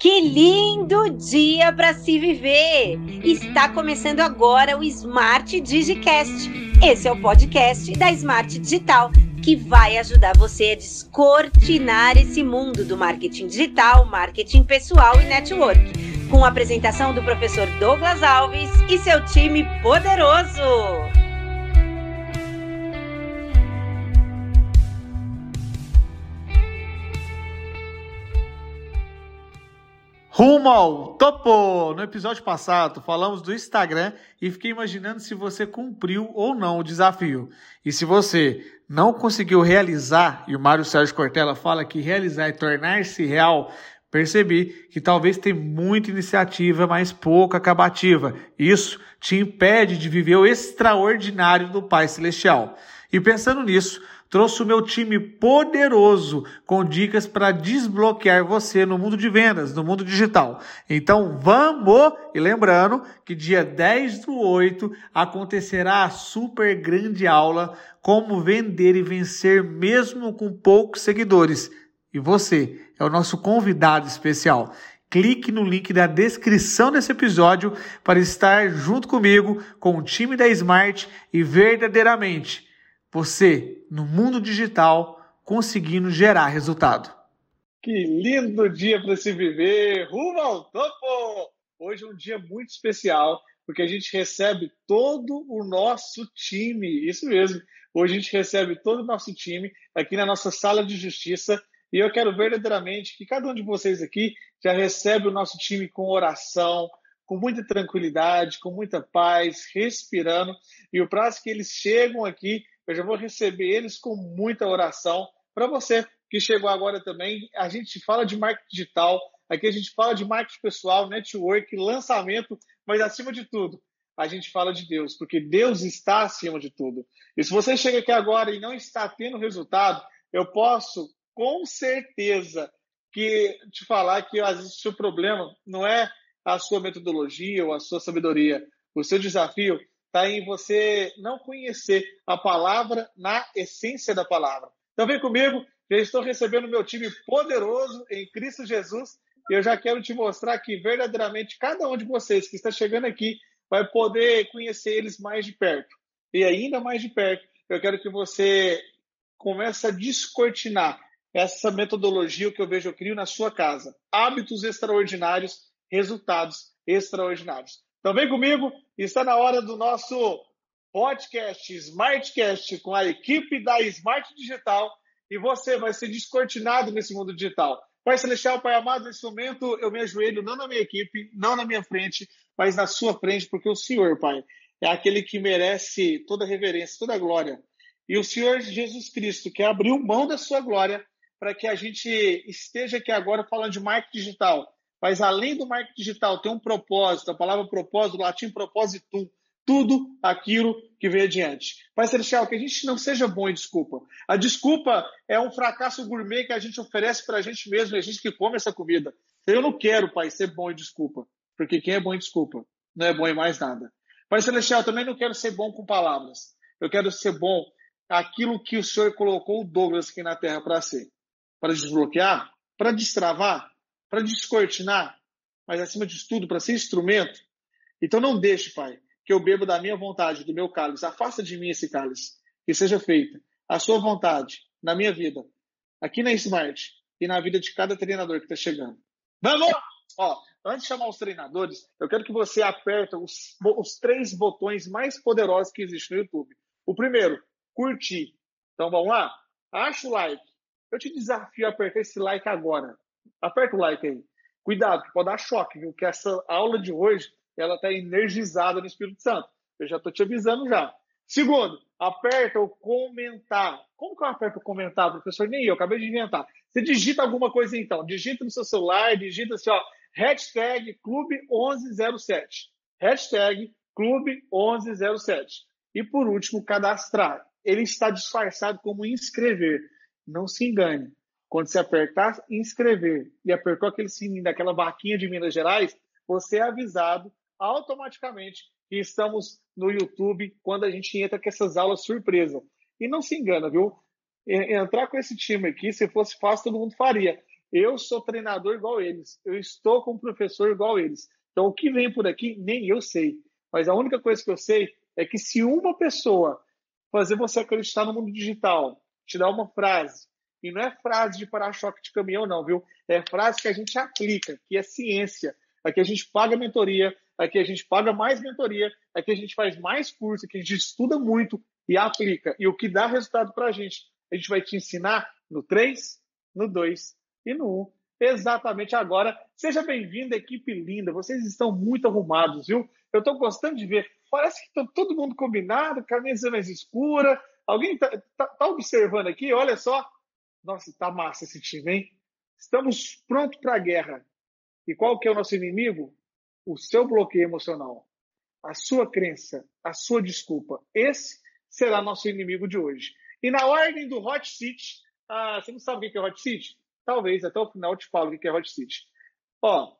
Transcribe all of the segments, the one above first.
Que lindo dia para se viver! Está começando agora o Smart Digicast. Esse é o podcast da Smart Digital que vai ajudar você a descortinar esse mundo do marketing digital, marketing pessoal e network. Com a apresentação do professor Douglas Alves e seu time poderoso. Rumo ao topo! No episódio passado, falamos do Instagram e fiquei imaginando se você cumpriu ou não o desafio. E se você não conseguiu realizar, e o Mário Sérgio Cortella fala que realizar é tornar-se real, percebi que talvez tem muita iniciativa, mas pouca acabativa. Isso te impede de viver o extraordinário do Pai Celestial. E pensando nisso, trouxe o meu time poderoso com dicas para desbloquear você no mundo de vendas, no mundo digital. Então vamos! E lembrando que dia 10 do 8 acontecerá a super grande aula Como Vender e Vencer mesmo com poucos seguidores. E você é o nosso convidado especial. Clique no link da descrição desse episódio para estar junto comigo com o time da Smart e verdadeiramente você, no mundo digital, conseguindo gerar resultado. Que lindo dia para se viver! Rumo ao topo! Hoje é um dia muito especial, porque a gente recebe todo o nosso time. Isso mesmo. Hoje a gente recebe todo o nosso time aqui na nossa sala de justiça. E eu quero verdadeiramente que cada um de vocês aqui já recebe o nosso time com oração, com muita tranquilidade, com muita paz, respirando. E o prazo que eles chegam aqui eu já vou receber eles com muita oração. Para você que chegou agora também, a gente fala de marketing digital, aqui a gente fala de marketing pessoal, network, lançamento, mas acima de tudo, a gente fala de Deus, porque Deus está acima de tudo. E se você chega aqui agora e não está tendo resultado, eu posso com certeza que te falar que às vezes o seu problema não é a sua metodologia ou a sua sabedoria. O seu desafio está em você não conhecer a palavra na essência da palavra. Então vem comigo, já estou recebendo meu time poderoso em Cristo Jesus e eu já quero te mostrar que verdadeiramente cada um de vocês que está chegando aqui vai poder conhecer eles mais de perto. E ainda mais de perto, eu quero que você comece a descortinar essa metodologia que eu vejo eu crio na sua casa. Hábitos extraordinários, resultados extraordinários. Então vem comigo, está na hora do nosso podcast Smartcast com a equipe da Smart Digital e você vai ser descortinado nesse mundo digital. Pai Celestial, Pai amado, nesse momento eu me ajoelho não na minha equipe, não na minha frente, mas na sua frente, porque o Senhor, Pai, é aquele que merece toda reverência, toda glória. E o Senhor Jesus Cristo, que abriu mão da sua glória para que a gente esteja aqui agora falando de marketing digital, mas além do marketing digital, tem um propósito, a palavra propósito, do latim propositum, tudo aquilo que vem adiante. Pai Celestial, que a gente não seja bom em desculpa. A desculpa é um fracasso gourmet que a gente oferece para a gente mesmo, e a gente que come essa comida. Eu não quero, Pai, ser bom em desculpa, porque quem é bom em desculpa não é bom em mais nada. Pai Celestial, também não quero ser bom com palavras. Eu quero ser bom aquilo que o Senhor colocou o Douglas aqui na terra para ser. Para desbloquear, para destravar, para descortinar, mas acima de tudo, para ser instrumento. Então não deixe, Pai, que eu bebo da minha vontade, do meu cálice. Afasta de mim esse cálice. Que seja feita a sua vontade na minha vida, aqui na Smart e na vida de cada treinador que está chegando. Vamos! Ó, antes de chamar os treinadores, eu quero que você aperte os, os três botões mais poderosos que existem no YouTube. O primeiro, curtir. Então vamos lá? Acha o like. Eu te desafio a apertar esse like agora. Aperta o like aí. Cuidado, que pode dar choque, viu? Que essa aula de hoje, ela está energizada no Espírito Santo. Eu já estou te avisando já. Segundo, aperta o comentar. Como que eu aperto o comentar, professor? Nem eu, acabei de inventar. Você digita alguma coisa então. Digita no seu celular, digita assim, ó, hashtag Clube1107. Hashtag Clube1107. E por último, cadastrar. Ele está disfarçado como inscrever. Não se engane. Quando você apertar inscrever e apertou aquele sininho daquela vaquinha de Minas Gerais, você é avisado automaticamente que estamos no YouTube quando a gente entra com essas aulas surpresa. E não se engana, viu? Entrar com esse time aqui, se fosse fácil, todo mundo faria. Eu sou treinador igual eles. Eu estou com professor igual eles. Então, o que vem por aqui, nem eu sei. Mas a única coisa que eu sei é que se uma pessoa fazer você acreditar no mundo digital, te dar uma frase, e não é frase de para-choque de caminhão, não, viu? É frase que a gente aplica, que é ciência. Aqui a gente paga mentoria, aqui a gente paga mais mentoria, aqui a gente faz mais curso, aqui a gente estuda muito e aplica. E o que dá resultado para a gente, a gente vai te ensinar no 3, no 2 e no 1. Exatamente agora. Seja bem-vindo, equipe linda. Vocês estão muito arrumados, viu? Eu estou gostando de ver. Parece que está todo mundo combinado, camisa mais escura. Alguém está tá, tá observando aqui? Olha só. Nossa, tá massa esse time, hein? Estamos prontos para a guerra. E qual que é o nosso inimigo? O seu bloqueio emocional, a sua crença, a sua desculpa. Esse será nosso inimigo de hoje. E na ordem do Hot Seat, ah, você não sabe o que é Hot Seat? Talvez até o final eu te falo o que é Hot Seat. Ó,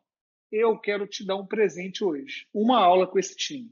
eu quero te dar um presente hoje, uma aula com esse time.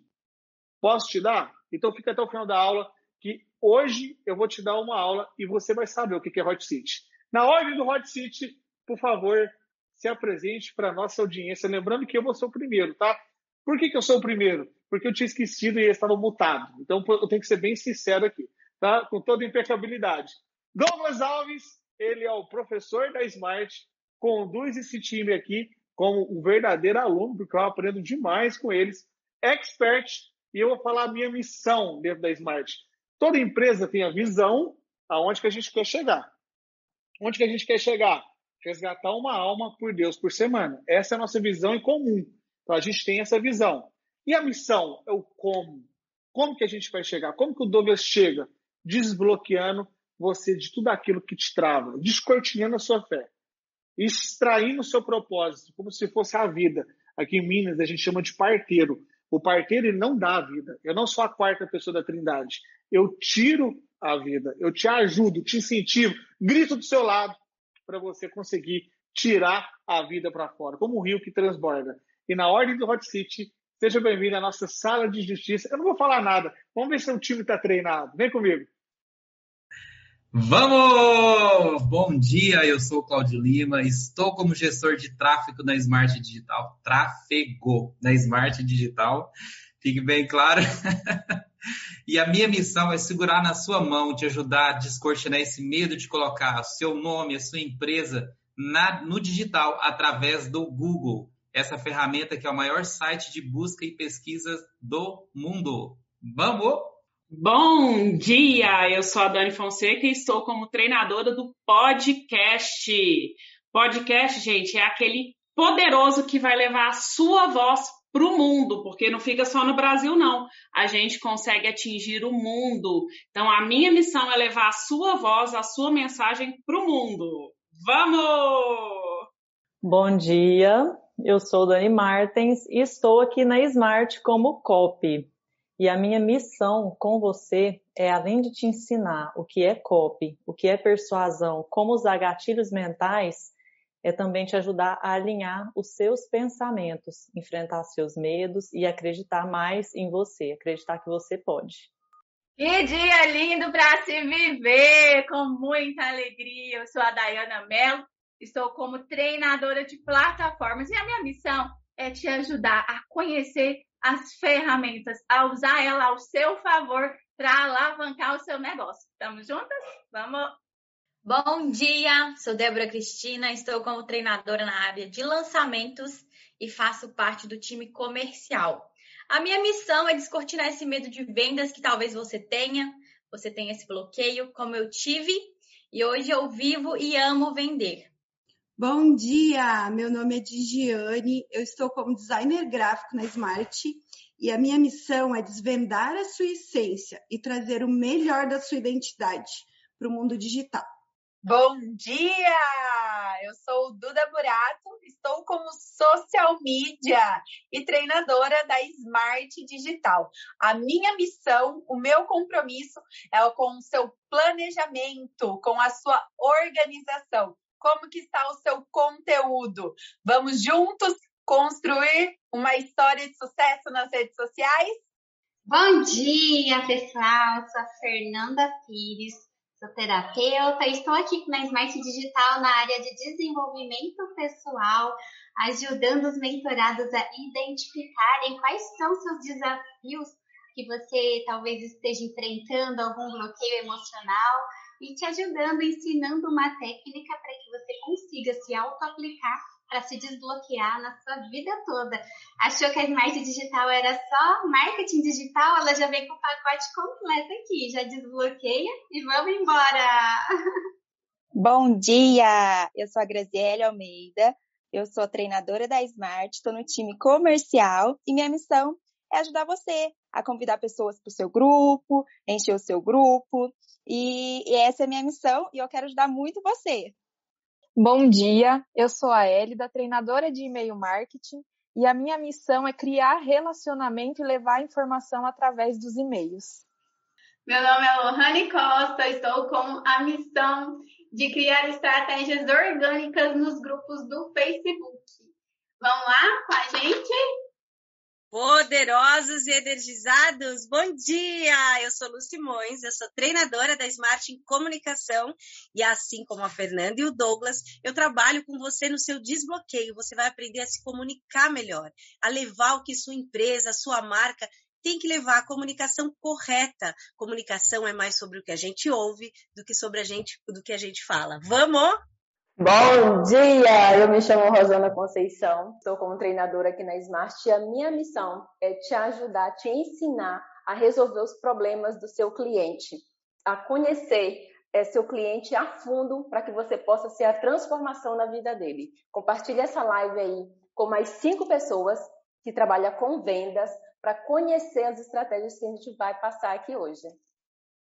Posso te dar? Então fica até o final da aula, que hoje eu vou te dar uma aula e você vai saber o que é Hot Seat. Na ordem do Hot Seat, por favor, se apresente para a nossa audiência. Lembrando que eu vou ser o primeiro, tá? Por que, que eu sou o primeiro? Porque eu tinha esquecido e ele estava mutado. Então eu tenho que ser bem sincero aqui, tá? Com toda impecabilidade. Douglas Alves, ele é o professor da Smart, conduz esse time aqui como um verdadeiro aluno, porque eu aprendo demais com eles. Expert, e eu vou falar a minha missão dentro da Smart. Toda empresa tem a visão aonde que a gente quer chegar. Onde que a gente quer chegar? Resgatar uma alma por Deus por semana. Essa é a nossa visão em comum. Então a gente tem essa visão. E a missão é o como. Como que a gente vai chegar? Como que o Douglas chega? Desbloqueando você de tudo aquilo que te trava, descortinando a sua fé, extraindo o seu propósito, como se fosse a vida. Aqui em Minas a gente chama de parteiro. O parteiro ele não dá a vida. Eu não sou a quarta pessoa da Trindade. Eu tiro a vida, eu te ajudo, te incentivo, grito do seu lado para você conseguir tirar a vida para fora, como um rio que transborda. E na ordem do Hot City, seja bem-vindo à nossa sala de justiça. Eu não vou falar nada. Vamos ver se o time está treinado. Vem comigo. Vamos! Bom dia, eu sou o Claudio Lima, estou como gestor de tráfego na Smart Digital. Tráfego na Smart Digital, fique bem claro. e a minha missão é segurar na sua mão, te ajudar a descortinar esse medo de colocar seu nome, a sua empresa na, no digital através do Google essa ferramenta que é o maior site de busca e pesquisa do mundo. Vamos! Bom dia, eu sou a Dani Fonseca e estou como treinadora do podcast. Podcast, gente, é aquele poderoso que vai levar a sua voz para o mundo, porque não fica só no Brasil, não. A gente consegue atingir o mundo. Então, a minha missão é levar a sua voz, a sua mensagem para o mundo. Vamos! Bom dia, eu sou Dani Martens e estou aqui na Smart como copy. E a minha missão com você é, além de te ensinar o que é copy, o que é persuasão, como usar gatilhos mentais, é também te ajudar a alinhar os seus pensamentos, enfrentar seus medos e acreditar mais em você, acreditar que você pode. Que dia lindo para se viver, com muita alegria. Eu sou a Dayana Mello Estou como treinadora de plataformas e a minha missão é te ajudar a conhecer as ferramentas, a usar ela ao seu favor para alavancar o seu negócio. Estamos juntas? Vamos! Bom dia, sou Débora Cristina, estou como treinadora na área de lançamentos e faço parte do time comercial. A minha missão é descortinar esse medo de vendas que talvez você tenha, você tenha esse bloqueio, como eu tive, e hoje eu vivo e amo vender. Bom dia, meu nome é Digiane, eu estou como designer gráfico na Smart e a minha missão é desvendar a sua essência e trazer o melhor da sua identidade para o mundo digital. Bom dia! Eu sou Duda Burato, estou como social media e treinadora da Smart Digital. A minha missão, o meu compromisso é com o seu planejamento, com a sua organização como que está o seu conteúdo. Vamos juntos construir uma história de sucesso nas redes sociais? Bom dia, pessoal. Sou a Fernanda Pires, sou terapeuta e estou aqui na Smart Digital na área de desenvolvimento pessoal, ajudando os mentorados a identificarem quais são seus desafios que você talvez esteja enfrentando, algum bloqueio emocional e te ajudando, ensinando uma técnica para que você consiga se auto-aplicar para se desbloquear na sua vida toda. Achou que a Smart Digital era só marketing digital? Ela já vem com o pacote completo aqui. Já desbloqueia e vamos embora! Bom dia! Eu sou a Graziele Almeida, eu sou treinadora da Smart, estou no time comercial e minha missão é ajudar você a convidar pessoas para o seu grupo, encher o seu grupo. E, e essa é a minha missão e eu quero ajudar muito você. Bom dia, eu sou a Elida, treinadora de e-mail marketing, e a minha missão é criar relacionamento e levar informação através dos e-mails. Meu nome é Lohane Costa, estou com a missão de criar estratégias orgânicas nos grupos do Facebook. Vamos lá com a gente? Poderosos e energizados, bom dia! Eu sou Lu Simões, eu sou treinadora da Smart em Comunicação e assim como a Fernanda e o Douglas, eu trabalho com você no seu desbloqueio. Você vai aprender a se comunicar melhor, a levar o que sua empresa, sua marca tem que levar a comunicação correta. Comunicação é mais sobre o que a gente ouve do que sobre a gente, do que a gente fala. Vamos? Bom dia! Eu me chamo Rosana Conceição, sou como treinadora aqui na Smart e a minha missão é te ajudar, te ensinar a resolver os problemas do seu cliente, a conhecer é, seu cliente a fundo para que você possa ser a transformação na vida dele. Compartilhe essa live aí com mais cinco pessoas que trabalham com vendas para conhecer as estratégias que a gente vai passar aqui hoje.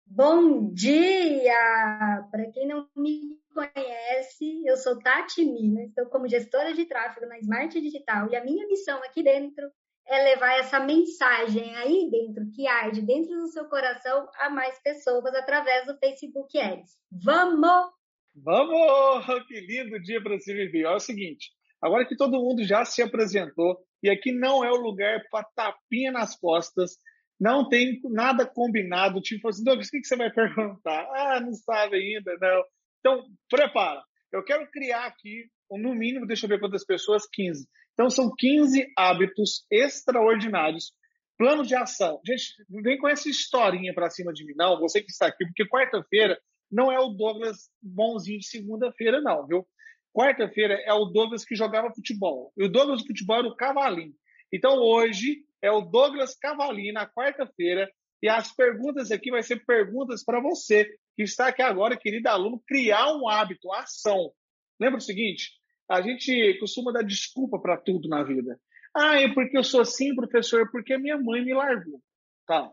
Bom dia! Para quem não me conhece, eu sou Tati Mina, estou como gestora de tráfego na Smart Digital e a minha missão aqui dentro é levar essa mensagem aí dentro, que arde dentro do seu coração, a mais pessoas através do Facebook Ads. Vamos! Vamos! Que lindo dia para se viver. Olha o seguinte, agora que todo mundo já se apresentou e aqui não é o lugar para tapinha nas costas, não tem nada combinado. Tipo assim, Douglas, o que você vai perguntar? Ah, não sabe ainda, não. Então, prepara. Eu quero criar aqui, no mínimo, deixa eu ver quantas pessoas, 15. Então, são 15 hábitos extraordinários. Plano de ação. Gente, vem com essa historinha para cima de mim, não. Você que está aqui, porque quarta-feira não é o Douglas bonzinho de segunda-feira, não, viu? Quarta-feira é o Douglas que jogava futebol. E o Douglas do futebol era o cavalinho. Então, hoje, é o Douglas Cavalinho, na quarta-feira, e as perguntas aqui vai ser perguntas para você, que está aqui agora, querido aluno, criar um hábito, ação. Lembra o seguinte? A gente costuma dar desculpa para tudo na vida. Ah, é porque eu sou assim, professor, é porque minha mãe me largou. Tá.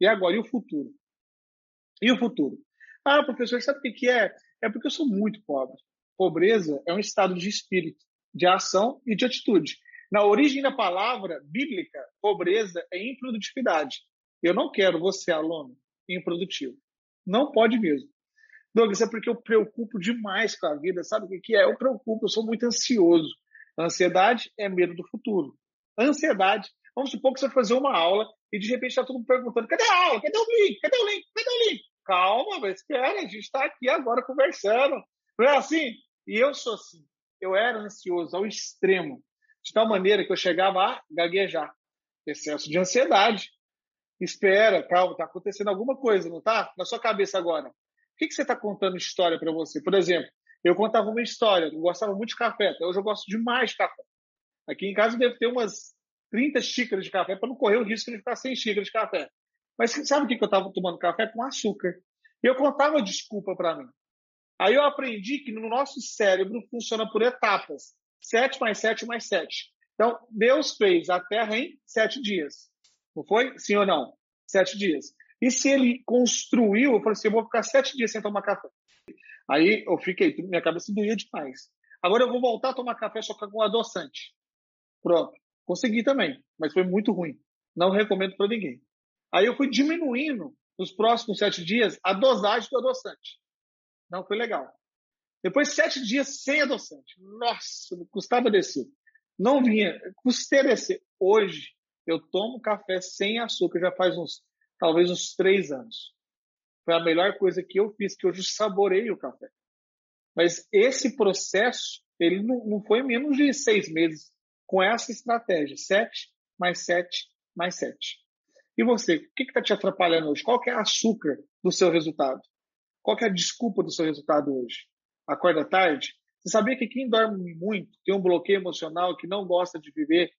E agora, e o futuro? E o futuro? Ah, professor, sabe o que é? É porque eu sou muito pobre. Pobreza é um estado de espírito, de ação e de atitude. Na origem da palavra bíblica, pobreza é improdutividade. Eu não quero você, aluno, improdutivo. Não pode mesmo. Douglas, é porque eu preocupo demais com a vida. Sabe o que é? Eu preocupo, eu sou muito ansioso. Ansiedade é medo do futuro. Ansiedade, vamos supor que você vai fazer uma aula e de repente está todo mundo perguntando: cadê a aula? Cadê o link? Cadê o link? Cadê o link? Calma, espera, a gente está aqui agora conversando. Não é assim? E eu sou assim. Eu era ansioso ao extremo de tal maneira que eu chegava a gaguejar. Excesso de ansiedade. Espera, calma, está acontecendo alguma coisa, não está? Na sua cabeça agora. O que, que você está contando história para você? Por exemplo, eu contava uma história, eu gostava muito de café, hoje eu gosto demais de café. Aqui em casa deve ter umas 30 xícaras de café para não correr o risco de ficar sem xícaras de café. Mas sabe o que, que eu estava tomando café? Com açúcar. E eu contava desculpa para mim. Aí eu aprendi que no nosso cérebro funciona por etapas. 7 mais 7 mais 7. Então, Deus fez a terra em sete dias. Não foi? Sim ou não? Sete dias. E se ele construiu, eu falei assim, eu vou ficar sete dias sem tomar café. Aí eu fiquei, minha cabeça doía demais. Agora eu vou voltar a tomar café só com adoçante. Pronto. Consegui também, mas foi muito ruim. Não recomendo para ninguém. Aí eu fui diminuindo nos próximos sete dias a dosagem do adoçante. Não foi legal. Depois, sete dias sem adoçante. Nossa, custava descer. Não vinha, custei descer. Hoje, eu tomo café sem açúcar já faz uns, talvez uns três anos. Foi a melhor coisa que eu fiz, que hoje saborei o café. Mas esse processo, ele não, não foi menos de seis meses com essa estratégia. Sete, mais sete, mais sete. E você, o que está te atrapalhando hoje? Qual é o açúcar do seu resultado? Qual é a desculpa do seu resultado hoje? Acorda tarde? Você sabia que quem dorme muito tem um bloqueio emocional, que não gosta de viver,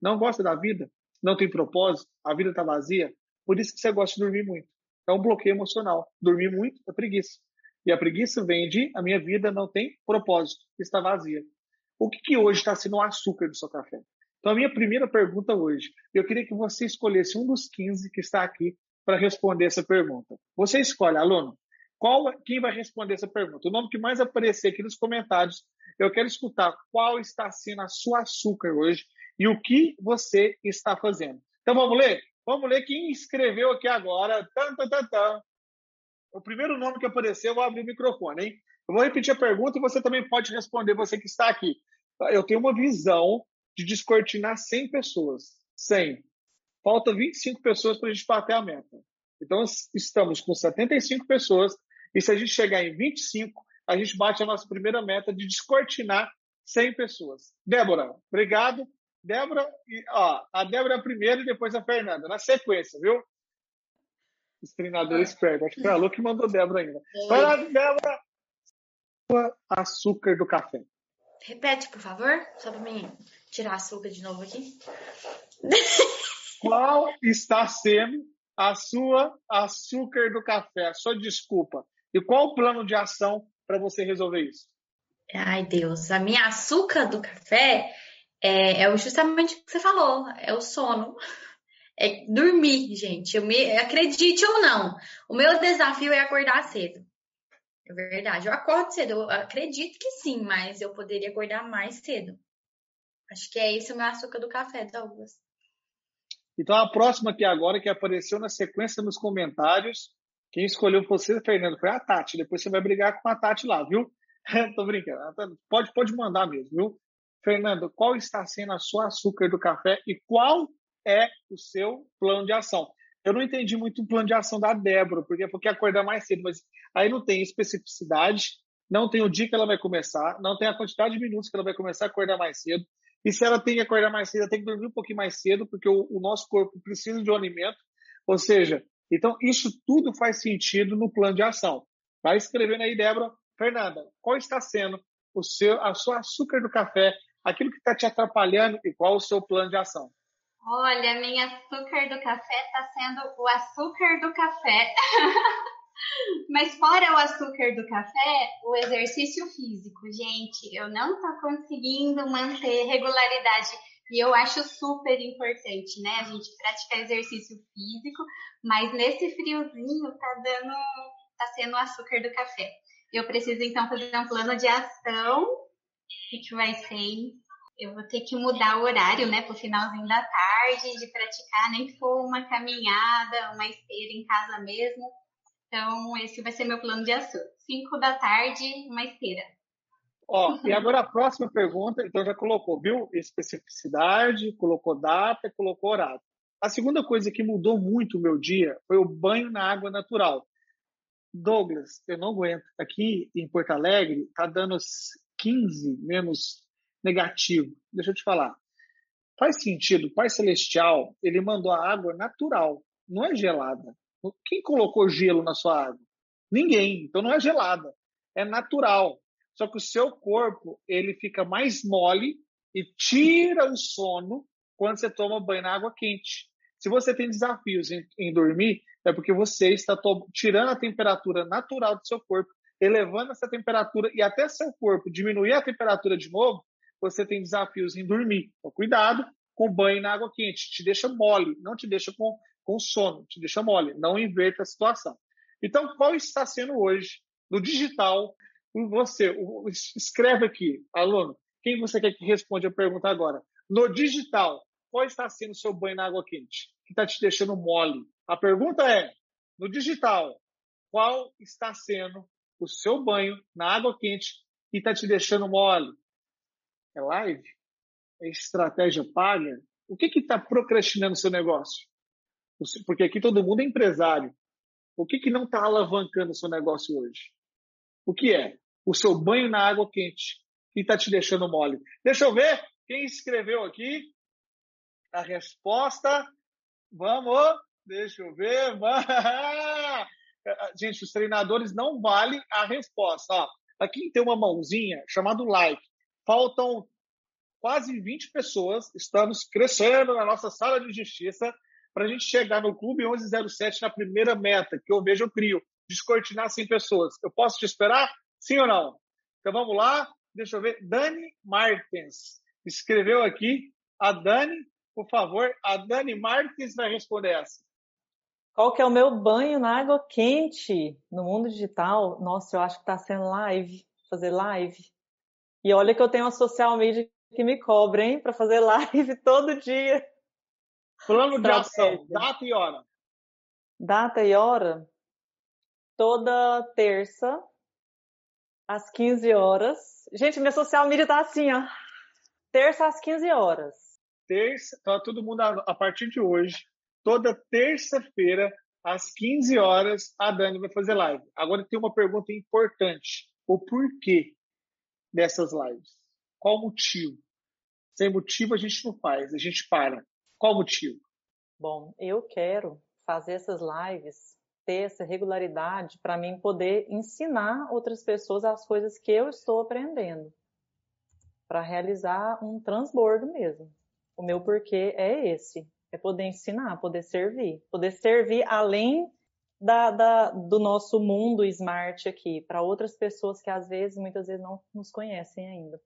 não gosta da vida, não tem propósito, a vida está vazia? Por isso que você gosta de dormir muito. É um bloqueio emocional. Dormir muito é preguiça. E a preguiça vem de a minha vida não tem propósito, está vazia. O que, que hoje está sendo o açúcar do seu café? Então, a minha primeira pergunta hoje, eu queria que você escolhesse um dos 15 que está aqui para responder essa pergunta. Você escolhe, aluno, qual, quem vai responder essa pergunta? O nome que mais aparecer aqui nos comentários, eu quero escutar qual está sendo a sua açúcar hoje e o que você está fazendo. Então, vamos ler? Vamos ler quem escreveu aqui agora. Tan, tan, tan, tan. O primeiro nome que apareceu, eu vou abrir o microfone, hein? Eu vou repetir a pergunta e você também pode responder, você que está aqui. Eu tenho uma visão de descortinar 100 pessoas. 100. Falta 25 pessoas para a gente bater a meta. Então, estamos com 75 pessoas e se a gente chegar em 25, a gente bate a nossa primeira meta de descortinar 100 pessoas. Débora, obrigado. Débora, ó, a Débora é primeiro e depois a Fernanda, na sequência, viu? Os treinadores ah. espertos. Acho que foi a Lu que mandou Débora ainda. Vai lá, Débora! Açúcar do café. Repete, por favor, só para mim tirar açúcar de novo aqui. Qual está sendo a sua açúcar do café, a sua desculpa? E qual o plano de ação para você resolver isso? Ai, Deus, a minha açúcar do café é, é justamente o que você falou, é o sono. É dormir, gente. Eu me, acredite ou não, o meu desafio é acordar cedo. É verdade. Eu acordo cedo, eu acredito que sim, mas eu poderia acordar mais cedo. Acho que é esse o meu açúcar do café, Douglas. Então a próxima aqui agora, que apareceu na sequência nos comentários, quem escolheu você, Fernando, foi a Tati. Depois você vai brigar com a Tati lá, viu? Tô brincando. Pode, pode mandar mesmo, viu? Fernando, qual está sendo a sua açúcar do café e qual é o seu plano de ação? Eu não entendi muito o plano de ação da Débora, porque porque acordar mais cedo, mas aí não tem especificidade, não tem o dia que ela vai começar, não tem a quantidade de minutos que ela vai começar a acordar mais cedo. E se ela tem que acordar mais cedo, ela tem que dormir um pouquinho mais cedo, porque o, o nosso corpo precisa de um alimento. Ou seja, então isso tudo faz sentido no plano de ação. Vai escrevendo aí, Débora. Fernanda, qual está sendo o seu, a sua açúcar do café aquilo que está te atrapalhando e qual o seu plano de ação? Olha, minha açúcar do café está sendo o açúcar do café. Mas fora o açúcar do café, o exercício físico, gente, eu não tô conseguindo manter regularidade e eu acho super importante, né? A gente praticar exercício físico, mas nesse friozinho tá dando, tá sendo o açúcar do café. Eu preciso então fazer um plano de ação que, que vai ser? Eu vou ter que mudar o horário, né, para o finalzinho da tarde, de praticar, nem que for uma caminhada, uma esteira em casa mesmo. Então, esse vai ser meu plano de ação. Cinco da tarde, uma esteira. Ó, e agora a próxima pergunta, então já colocou, viu? Especificidade, colocou data, colocou horário. A segunda coisa que mudou muito o meu dia foi o banho na água natural. Douglas, eu não aguento. Aqui em Porto Alegre, tá dando 15 menos negativo. Deixa eu te falar. Faz sentido. O Pai Celestial, ele mandou a água natural, não é gelada. Quem colocou gelo na sua água? Ninguém. Então não é gelada. É natural. Só que o seu corpo, ele fica mais mole e tira o sono quando você toma banho na água quente. Se você tem desafios em, em dormir, é porque você está tirando a temperatura natural do seu corpo elevando essa temperatura e até seu corpo diminuir a temperatura de novo, você tem desafios em dormir. Então, cuidado com banho na água quente. Te deixa mole, não te deixa com, com sono, te deixa mole. Não inverta a situação. Então, qual está sendo hoje, no digital, você? Escreve aqui, aluno, quem você quer que responda a pergunta agora? No digital, qual está sendo o seu banho na água quente? Que está te deixando mole? A pergunta é, no digital, qual está sendo o seu banho na água quente e está te deixando mole. É live? É estratégia paga? O que está procrastinando o seu negócio? Porque aqui todo mundo é empresário. O que, que não está alavancando o seu negócio hoje? O que é? O seu banho na água quente, que está te deixando mole. Deixa eu ver quem escreveu aqui. A resposta. Vamos, deixa eu ver. Gente, os treinadores não valem a resposta. Ó, aqui tem uma mãozinha chamada like. Faltam quase 20 pessoas. Estamos crescendo na nossa sala de justiça para a gente chegar no Clube 1107 na primeira meta, que eu vejo eu crio, descortinar 100 pessoas. Eu posso te esperar? Sim ou não? Então vamos lá, deixa eu ver. Dani Martins escreveu aqui. A Dani, por favor, a Dani Martins vai responder essa. Qual que é o meu banho na água quente no mundo digital? Nossa, eu acho que está sendo live, fazer live. E olha que eu tenho uma social media que me cobra, hein, para fazer live todo dia. Plano de ação, data e hora. Data e hora? Toda terça, às 15 horas. Gente, minha social media tá assim, ó. Terça às 15 horas. Terça, tá todo mundo a partir de hoje, toda terça-feira, às 15 horas, a Dani vai fazer live. Agora tem uma pergunta importante: o porquê dessas lives? Qual o motivo? Sem motivo a gente não faz, a gente para. Qual o motivo? Bom, eu quero fazer essas lives, ter essa regularidade para mim poder ensinar outras pessoas as coisas que eu estou aprendendo. Para realizar um transbordo mesmo. O meu porquê é esse: é poder ensinar, poder servir. Poder servir além da, da, do nosso mundo smart aqui, para outras pessoas que às vezes, muitas vezes, não nos conhecem ainda.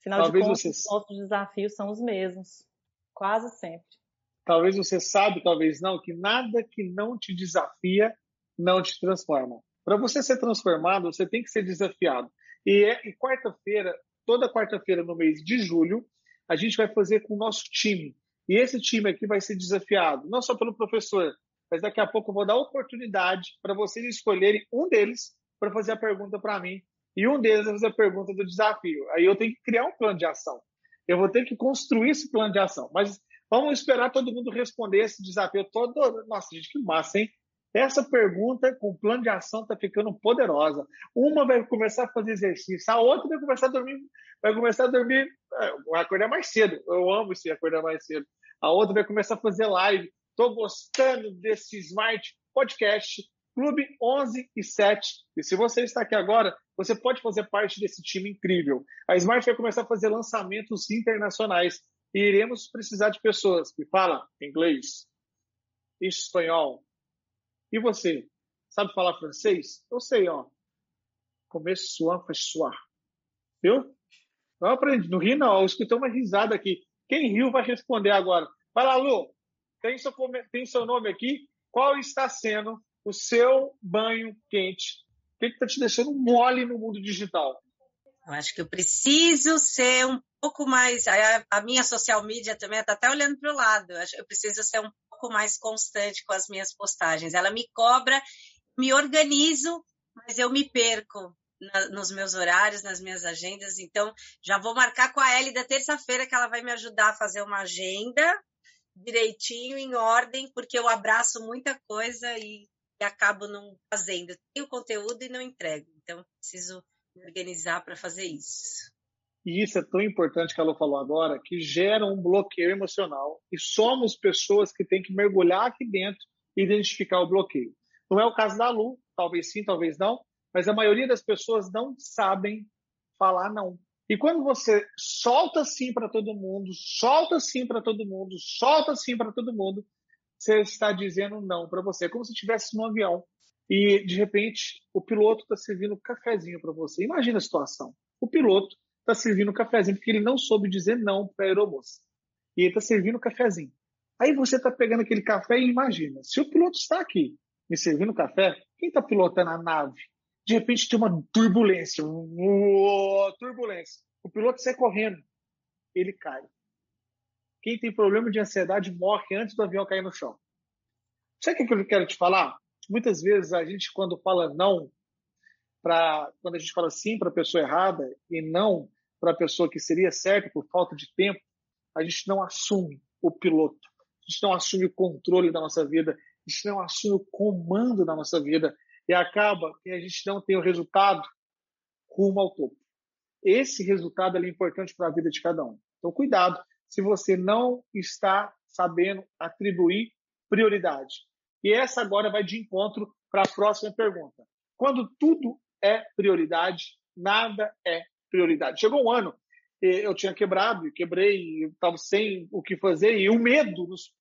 Afinal Talvez de contas, vocês... os nossos desafios são os mesmos. Quase sempre. Talvez você sabe, talvez não, que nada que não te desafia não te transforma. Para você ser transformado, você tem que ser desafiado. E, é, e quarta-feira, toda quarta-feira no mês de julho, a gente vai fazer com o nosso time. E esse time aqui vai ser desafiado, não só pelo professor, mas daqui a pouco eu vou dar oportunidade para vocês escolherem um deles para fazer a pergunta para mim e um deles vai fazer a pergunta do desafio. Aí eu tenho que criar um plano de ação. Eu vou ter que construir esse plano de ação. Mas vamos esperar todo mundo responder esse desafio todo. Nossa, gente, que massa, hein? Essa pergunta com plano de ação está ficando poderosa. Uma vai começar a fazer exercício, a outra vai começar a dormir, vai começar a dormir, é, vai acordar mais cedo. Eu amo esse acordar mais cedo. A outra vai começar a fazer live. Estou gostando desse Smart Podcast Clube 11 e 7. E se você está aqui agora, você pode fazer parte desse time incrível. A Smart vai começar a fazer lançamentos internacionais iremos precisar de pessoas que falam inglês, espanhol. E você? Sabe falar francês? Eu sei, ó. Começo suar, faz suar. Viu? Eu aprendi. Não ri, não. Eu escutei uma risada aqui. Quem riu vai responder agora. Vai lá, Lu. Tem seu, tem seu nome aqui. Qual está sendo o seu banho quente? O que está te deixando mole no mundo digital? Eu acho que eu preciso ser um pouco mais. A, a minha social media também está até olhando para o lado. Eu, eu preciso ser um pouco mais constante com as minhas postagens. Ela me cobra, me organizo, mas eu me perco na, nos meus horários, nas minhas agendas. Então, já vou marcar com a Ellie da terça-feira que ela vai me ajudar a fazer uma agenda direitinho, em ordem, porque eu abraço muita coisa e e acabo não fazendo. Tenho conteúdo e não entrego. Então, preciso organizar para fazer isso. E isso é tão importante que ela falou agora, que gera um bloqueio emocional. E somos pessoas que têm que mergulhar aqui dentro e identificar o bloqueio. Não é o caso da Lu, talvez sim, talvez não, mas a maioria das pessoas não sabem falar não. E quando você solta sim para todo mundo, solta sim para todo mundo, solta sim para todo mundo, você está dizendo não para você. É como se estivesse no avião e, de repente, o piloto está servindo cafezinho para você. Imagina a situação. O piloto está servindo cafezinho porque ele não soube dizer não para a aeromoça. E ele está servindo cafezinho. Aí você está pegando aquele café e imagina, se o piloto está aqui me servindo café, quem está pilotando a nave? De repente tem uma turbulência, uma turbulência. O piloto sai correndo, ele cai. Quem tem problema de ansiedade morre antes do avião cair no chão. Sabe o que eu quero te falar? Muitas vezes a gente, quando fala não, pra, quando a gente fala sim para a pessoa errada e não para a pessoa que seria certa por falta de tempo, a gente não assume o piloto, a gente não assume o controle da nossa vida a gente não assume o comando da nossa vida e acaba que a gente não tem o resultado rumo ao topo. Esse resultado é importante para a vida de cada um. Então, cuidado se você não está sabendo atribuir prioridade. E essa agora vai de encontro para a próxima pergunta. Quando tudo é prioridade, nada é prioridade. Chegou um ano, eu tinha quebrado, quebrei, estava sem o que fazer, e o medo, nos,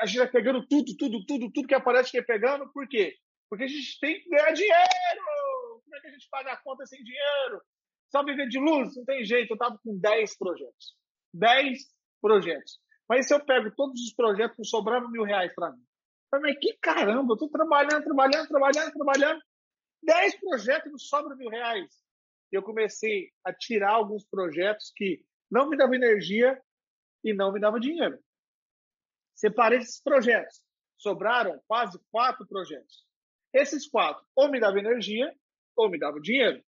a gente vai pegando tudo, tudo, tudo, tudo que aparece que é pegando, por quê? Porque a gente tem que ganhar dinheiro! Como é que a gente paga a conta sem dinheiro? Só viver de luz? Não tem jeito, eu estava com 10 projetos. 10 projetos. Mas se eu pego todos os projetos, sobrando mil reais para mim. Mas que caramba, eu estou trabalhando, trabalhando, trabalhando, trabalhando. 10 projetos não sobra mil reais. Eu comecei a tirar alguns projetos que não me davam energia e não me davam dinheiro. Separei esses projetos. Sobraram quase quatro projetos. Esses quatro ou me davam energia ou me davam dinheiro.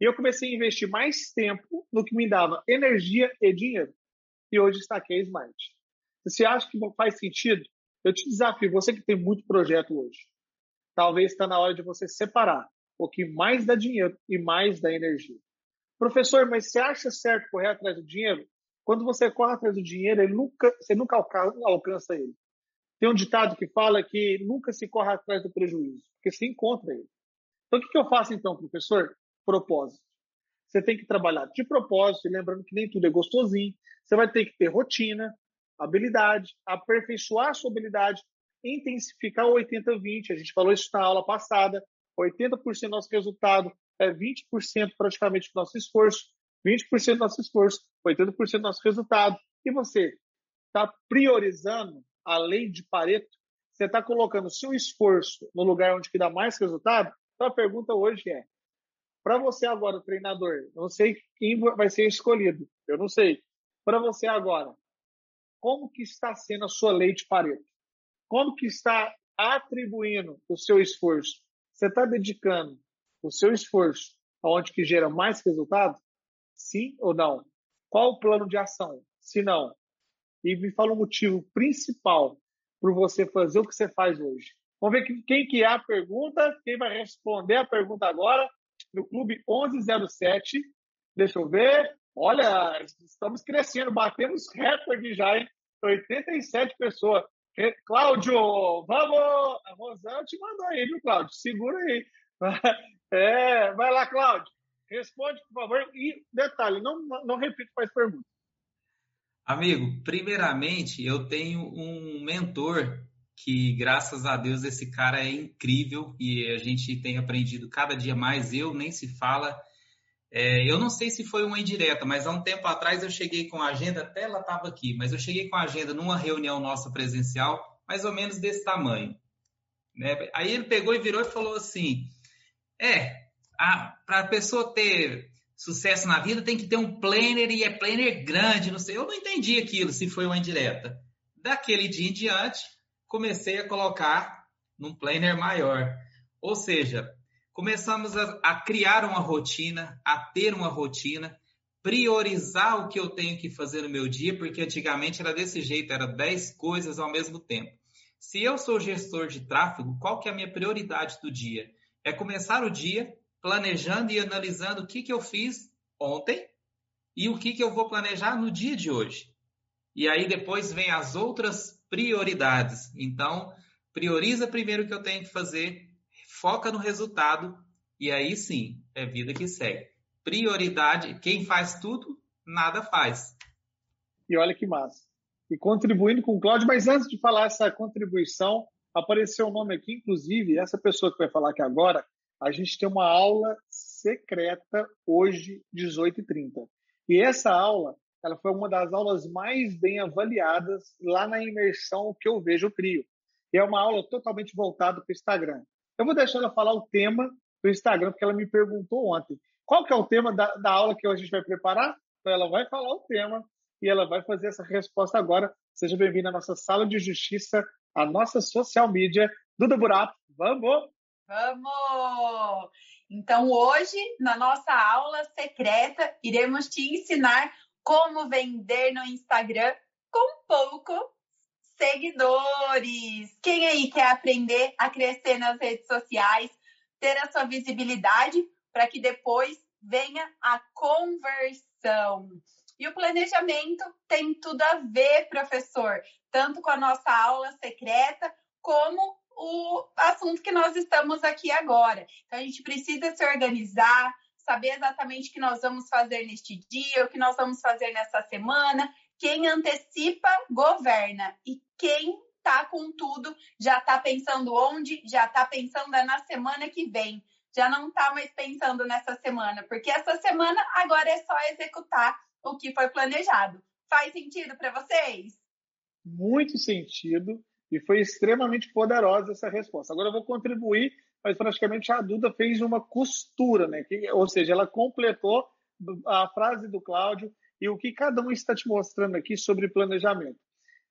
E eu comecei a investir mais tempo no que me dava energia e dinheiro. E hoje está aqui a Smart. Você acha que faz sentido? Eu te desafio, você que tem muito projeto hoje, talvez está na hora de você separar o que mais dá dinheiro e mais dá energia. Professor, mas você acha certo correr atrás do dinheiro? Quando você corre atrás do dinheiro, ele nunca, você nunca alcança ele. Tem um ditado que fala que nunca se corre atrás do prejuízo, porque se encontra ele. Então, o que eu faço então, professor? Propósito. Você tem que trabalhar de propósito, lembrando que nem tudo é gostosinho. Você vai ter que ter rotina, habilidade, aperfeiçoar sua habilidade, intensificar o 80-20. A gente falou isso na aula passada. 80% do nosso resultado é 20% praticamente do nosso esforço, 20% do nosso esforço, 80% do nosso resultado. E você está priorizando a lei de Pareto? Você está colocando seu esforço no lugar onde que dá mais resultado? Então a pergunta hoje é: para você agora, treinador, não sei quem vai ser escolhido, eu não sei. Para você agora, como que está sendo a sua lei de Pareto? Como que está atribuindo o seu esforço? Você está dedicando o seu esforço aonde que gera mais resultado? Sim ou não? Qual o plano de ação? Se não, e me fala o motivo principal para você fazer o que você faz hoje. Vamos ver quem que é a pergunta, quem vai responder a pergunta agora no Clube 1107. Deixa eu ver. Olha, estamos crescendo, batemos recorde já, hein? 87 pessoas. Cláudio, vamos! A Rosana te mandou aí, viu, Cláudio? Segura aí. É, vai lá, Cláudio. Responde, por favor. E detalhe, não, não repita mais perguntas. Amigo, primeiramente, eu tenho um mentor que, graças a Deus, esse cara é incrível e a gente tem aprendido cada dia mais. Eu nem se fala. É, eu não sei se foi uma indireta, mas há um tempo atrás eu cheguei com a agenda, até ela estava aqui, mas eu cheguei com a agenda numa reunião nossa presencial, mais ou menos desse tamanho. Né? Aí ele pegou e virou e falou assim: É, para a pessoa ter sucesso na vida tem que ter um planner e é planner grande, não sei. Eu não entendi aquilo, se foi uma indireta. Daquele dia em diante, comecei a colocar num planner maior. Ou seja, começamos a, a, criar uma rotina, a ter uma rotina, priorizar o que eu tenho que fazer no meu dia, porque antigamente era desse jeito, era 10 coisas ao mesmo tempo. Se eu sou gestor de tráfego, qual que é a minha prioridade do dia? É começar o dia planejando e analisando o que, que eu fiz ontem e o que, que eu vou planejar no dia de hoje. E aí depois vem as outras prioridades. Então, prioriza primeiro o que eu tenho que fazer, foca no resultado e aí sim, é vida que segue. Prioridade, quem faz tudo, nada faz. E olha que massa. E contribuindo com o Cláudio, mas antes de falar essa contribuição, apareceu o um nome aqui, inclusive, essa pessoa que vai falar aqui agora, a gente tem uma aula secreta hoje, 18h30. E essa aula, ela foi uma das aulas mais bem avaliadas lá na imersão que eu vejo, eu crio. E é uma aula totalmente voltada para o Instagram. Eu vou deixar ela falar o tema do Instagram, porque ela me perguntou ontem. Qual que é o tema da, da aula que a gente vai preparar? Então ela vai falar o tema e ela vai fazer essa resposta agora. Seja bem-vinda à nossa sala de justiça, à nossa social media. Duda Burato, vamos! Vamos! Então, hoje, na nossa aula secreta, iremos te ensinar como vender no Instagram com pouco seguidores. Quem aí quer aprender a crescer nas redes sociais, ter a sua visibilidade para que depois venha a conversão? E o planejamento tem tudo a ver, professor, tanto com a nossa aula secreta, como o assunto que nós estamos aqui agora. Então, a gente precisa se organizar, saber exatamente o que nós vamos fazer neste dia, o que nós vamos fazer nessa semana. Quem antecipa, governa. E quem está com tudo, já está pensando onde, já está pensando na semana que vem. Já não está mais pensando nessa semana, porque essa semana agora é só executar o que foi planejado. Faz sentido para vocês? Muito sentido e foi extremamente poderosa essa resposta. Agora eu vou contribuir, mas praticamente a Duda fez uma costura, né? Ou seja, ela completou a frase do Cláudio e o que cada um está te mostrando aqui sobre planejamento.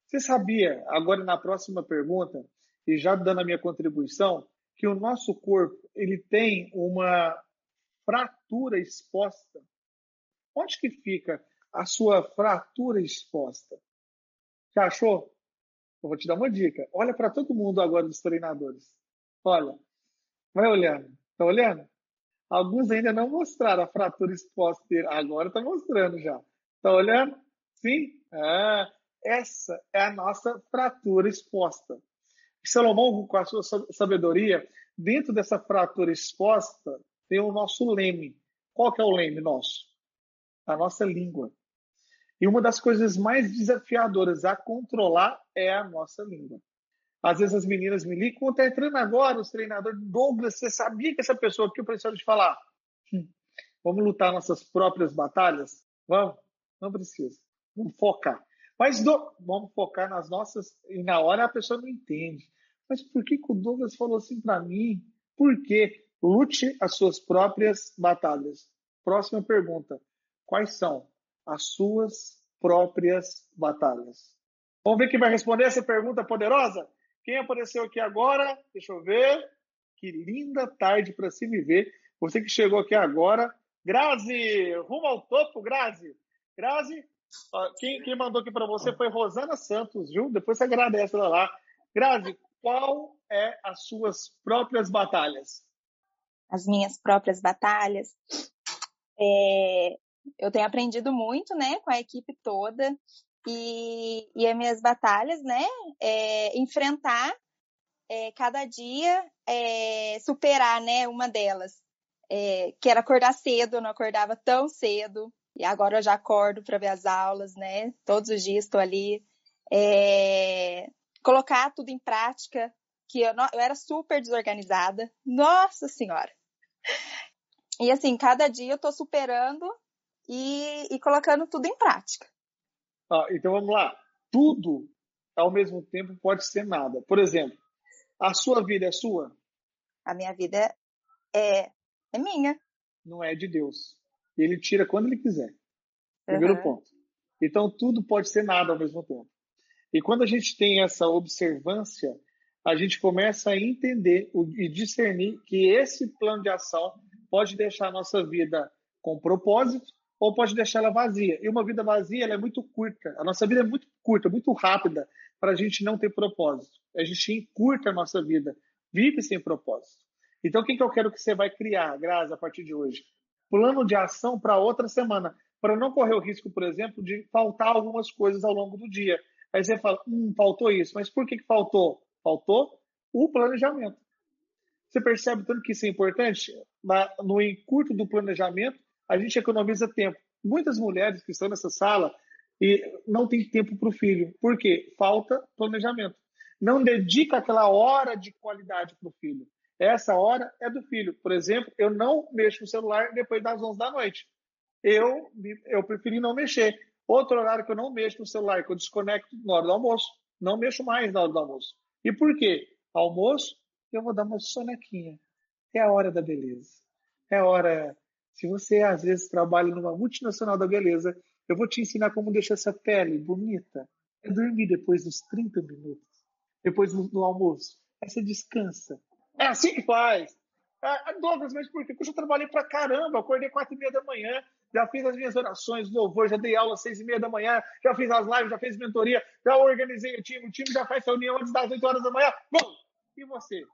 Você sabia, agora na próxima pergunta, e já dando a minha contribuição, que o nosso corpo ele tem uma fratura exposta? Onde que fica a sua fratura exposta? Já achou? Eu vou te dar uma dica. Olha para todo mundo agora dos treinadores. Olha, vai olhando. Tá olhando? Alguns ainda não mostraram a fratura exposta. Agora tá mostrando já. Tá olhando? Sim? Ah, essa é a nossa fratura exposta. Salomão, com a sua sabedoria, dentro dessa fratura exposta, tem o nosso leme. Qual que é o leme nosso? A nossa língua. E uma das coisas mais desafiadoras a controlar é a nossa língua. Às vezes as meninas me ligam, está entrando agora os treinadores. Douglas, você sabia que essa pessoa aqui eu preciso de falar? Hum, vamos lutar nossas próprias batalhas? Vamos? Não precisa. Vamos focar. Mas do... vamos focar nas nossas. E na hora a pessoa não entende. Mas por que, que o Douglas falou assim para mim? Por quê? Lute as suas próprias batalhas. Próxima pergunta. Quais são? as suas próprias batalhas. Vamos ver quem vai responder essa pergunta poderosa? Quem apareceu aqui agora? Deixa eu ver. Que linda tarde para se viver. Você que chegou aqui agora. Grazi, rumo ao topo, Grazi. Grazi, quem, quem mandou aqui para você foi Rosana Santos, viu? Depois você agradece ela lá. Grazi, qual é as suas próprias batalhas? As minhas próprias batalhas. É, eu tenho aprendido muito, né, com a equipe toda e, e as minhas batalhas, né, é enfrentar é, cada dia, é, superar, né, uma delas, é, que era acordar cedo, eu não acordava tão cedo e agora eu já acordo para ver as aulas, né, todos os dias estou ali, é, colocar tudo em prática, que eu, não, eu era super desorganizada, nossa senhora. E assim, cada dia eu estou superando e, e colocando tudo em prática. Ah, então vamos lá. Tudo ao mesmo tempo pode ser nada. Por exemplo, a sua vida é sua? A minha vida é, é minha. Não é de Deus. Ele tira quando ele quiser. Primeiro uhum. ponto. Então tudo pode ser nada ao mesmo tempo. E quando a gente tem essa observância, a gente começa a entender e discernir que esse plano de ação pode deixar a nossa vida com propósito ou pode deixar ela vazia. E uma vida vazia é muito curta. A nossa vida é muito curta, muito rápida, para a gente não ter propósito. A gente encurta a nossa vida, vive sem propósito. Então, o que, que eu quero que você vai criar, Grazi, a partir de hoje? Plano de ação para outra semana, para não correr o risco, por exemplo, de faltar algumas coisas ao longo do dia. Aí você fala, hum, faltou isso, mas por que, que faltou? Faltou o planejamento. Você percebe tanto que isso é importante? No encurto do planejamento, a gente economiza tempo. Muitas mulheres que estão nessa sala e não têm tempo para o filho. Por quê? Falta planejamento. Não dedica aquela hora de qualidade para o filho. Essa hora é do filho. Por exemplo, eu não mexo no celular depois das 11 da noite. Eu, eu preferi não mexer. Outro horário que eu não mexo no celular, que eu desconecto na hora do almoço. Não mexo mais na hora do almoço. E por quê? Almoço, eu vou dar uma sonequinha. É a hora da beleza. É a hora se você às vezes trabalha numa multinacional da beleza, eu vou te ensinar como deixar essa pele bonita. É dormir depois dos 30 minutos, depois do, do almoço. Aí você descansa. É assim que faz. Ah, Douglas, mas por quê? Porque eu já trabalhei pra caramba. Acordei quatro e meia da manhã. já fiz as minhas orações, louvor, já dei aula às seis e meia da manhã, já fiz as lives, já fiz mentoria, já organizei o time, o time já faz reunião antes das 8 horas da manhã. Bom, e você?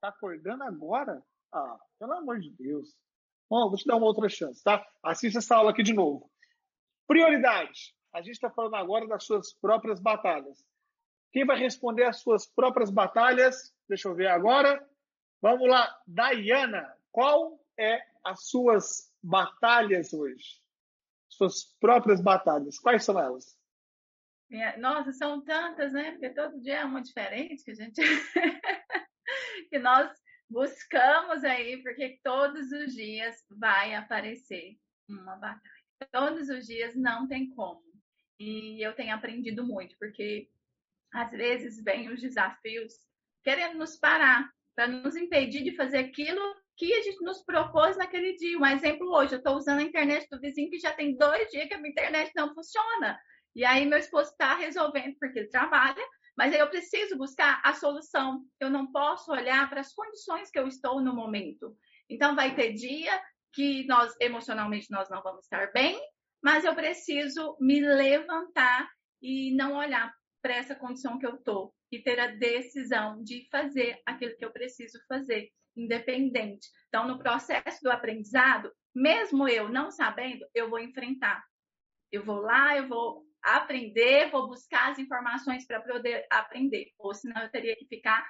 Tá acordando agora? Ah, pelo amor de Deus. Bom, vou te dar uma outra chance, tá? Assista essa aula aqui de novo. Prioridade. A gente está falando agora das suas próprias batalhas. Quem vai responder as suas próprias batalhas? Deixa eu ver agora. Vamos lá, Dayana. Qual é as suas batalhas hoje? Suas próprias batalhas. Quais são elas? Nossa, são tantas, né? Porque todo dia é uma diferente que a gente que nós buscamos aí, porque todos os dias vai aparecer uma batalha. Todos os dias não tem como. E eu tenho aprendido muito, porque às vezes vêm os desafios querendo nos parar, para nos impedir de fazer aquilo que a gente nos propôs naquele dia. Um exemplo hoje, eu estou usando a internet do vizinho que já tem dois dias que a minha internet não funciona. E aí meu esposo está resolvendo, porque ele trabalha, mas aí eu preciso buscar a solução. Eu não posso olhar para as condições que eu estou no momento. Então vai ter dia que nós emocionalmente nós não vamos estar bem, mas eu preciso me levantar e não olhar para essa condição que eu estou e ter a decisão de fazer aquilo que eu preciso fazer, independente. Então, no processo do aprendizado, mesmo eu não sabendo, eu vou enfrentar. Eu vou lá, eu vou aprender, vou buscar as informações para poder aprender. Ou senão eu teria que ficar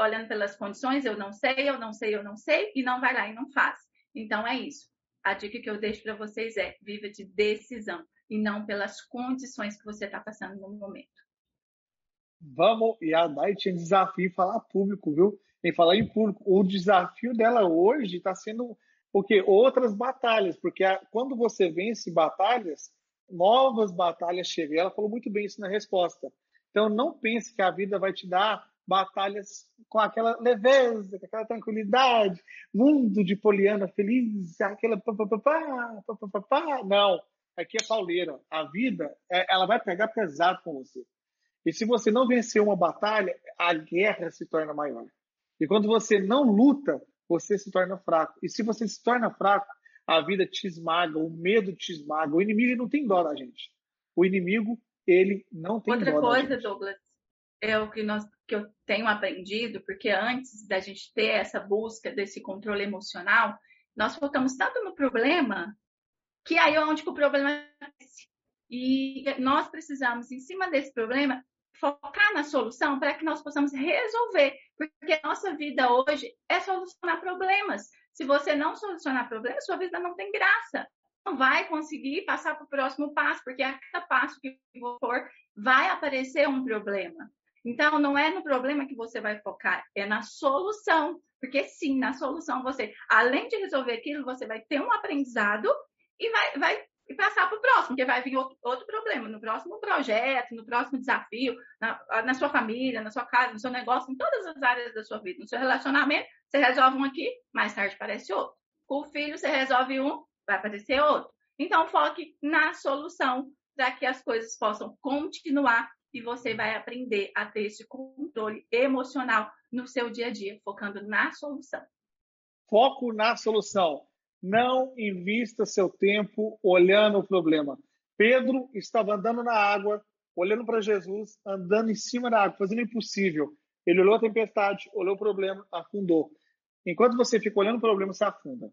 olhando pelas condições, eu não sei, eu não sei, eu não sei, e não vai lá e não faz. Então é isso. A dica que eu deixo para vocês é: viva de decisão e não pelas condições que você está passando no momento. Vamos, e a Dai tinha desafio falar público, viu? Em falar em público. O desafio dela hoje está sendo o quê? Outras batalhas, porque a, quando você vence batalhas, novas batalhas chegam. Ela falou muito bem isso na resposta. Então, não pense que a vida vai te dar batalhas com aquela leveza, com aquela tranquilidade, mundo de poliana feliz, aquela pá, pá, pá, pá, Não, aqui é pauleira. A vida, é, ela vai pegar pesado com você. E se você não vencer uma batalha, a guerra se torna maior. E quando você não luta, você se torna fraco. E se você se torna fraco, a vida te esmaga, o medo te esmaga. O inimigo não tem dó da gente. O inimigo, ele não tem Outra dó coisa, da gente. Douglas, é o que, nós, que eu tenho aprendido, porque antes da gente ter essa busca desse controle emocional, nós focamos tanto no problema que aí é onde o problema aparece. E nós precisamos, em cima desse problema, focar na solução para que nós possamos resolver, porque a nossa vida hoje é solucionar problemas. Se você não solucionar problemas, sua vida não tem graça. Não vai conseguir passar para o próximo passo, porque a cada passo que for, vai aparecer um problema. Então, não é no problema que você vai focar, é na solução. Porque sim, na solução você, além de resolver aquilo, você vai ter um aprendizado e vai, vai e passar para o próximo, porque vai vir outro, outro, problema no próximo projeto, no próximo desafio, na, na, sua família, na sua casa, no seu negócio, em todas as áreas da sua vida. No seu relacionamento, você resolve um aqui, mais tarde aparece outro. Com o filho, você resolve um, vai aparecer outro. Então, foque na solução para que as coisas possam continuar e você vai aprender a ter esse controle emocional no seu dia a dia, focando na solução. Foco na solução. Não invista seu tempo olhando o problema. Pedro estava andando na água, olhando para Jesus, andando em cima da água, fazendo o impossível. Ele olhou a tempestade, olhou o problema, afundou. Enquanto você fica olhando o problema, você afunda.